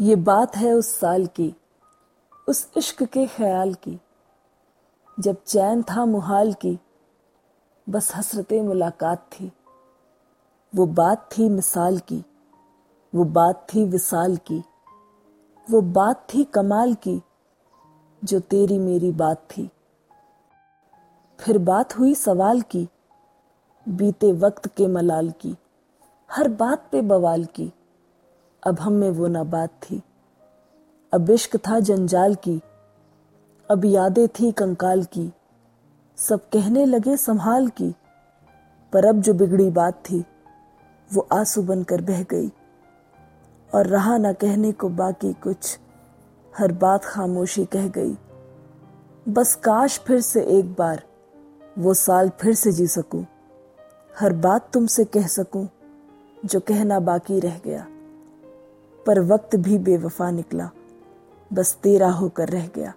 ये बात है उस साल की, उस इश्क के ख्याल की। जब चैन था मुहाल की, बस हसरत मुलाकात थी। वो बात थी मिसाल की, वो बात थी विसाल की, वो बात थी कमाल की, जो तेरी मेरी बात थी। फिर बात हुई सवाल की, बीते वक्त के मलाल की, हर बात पे बवाल की। अब हम में वो ना बात थी। अब इश्क था जंजाल की, अब यादें थी कंकाल की, सब कहने लगे संभाल की, पर अब जो बिगड़ी बात थी, वो आँसू बनकर बह गई। और रहा ना कहने को बाकी कुछ, हर बात खामोशी कह गई। बस काश फिर से एक बार, वो साल फिर से जी सकूँ, हर बात तुमसे कह सकूँ, जो कहना बाकी रह गया। पर वक्त भी बेवफा निकला। बस तेरा होकर रह गया।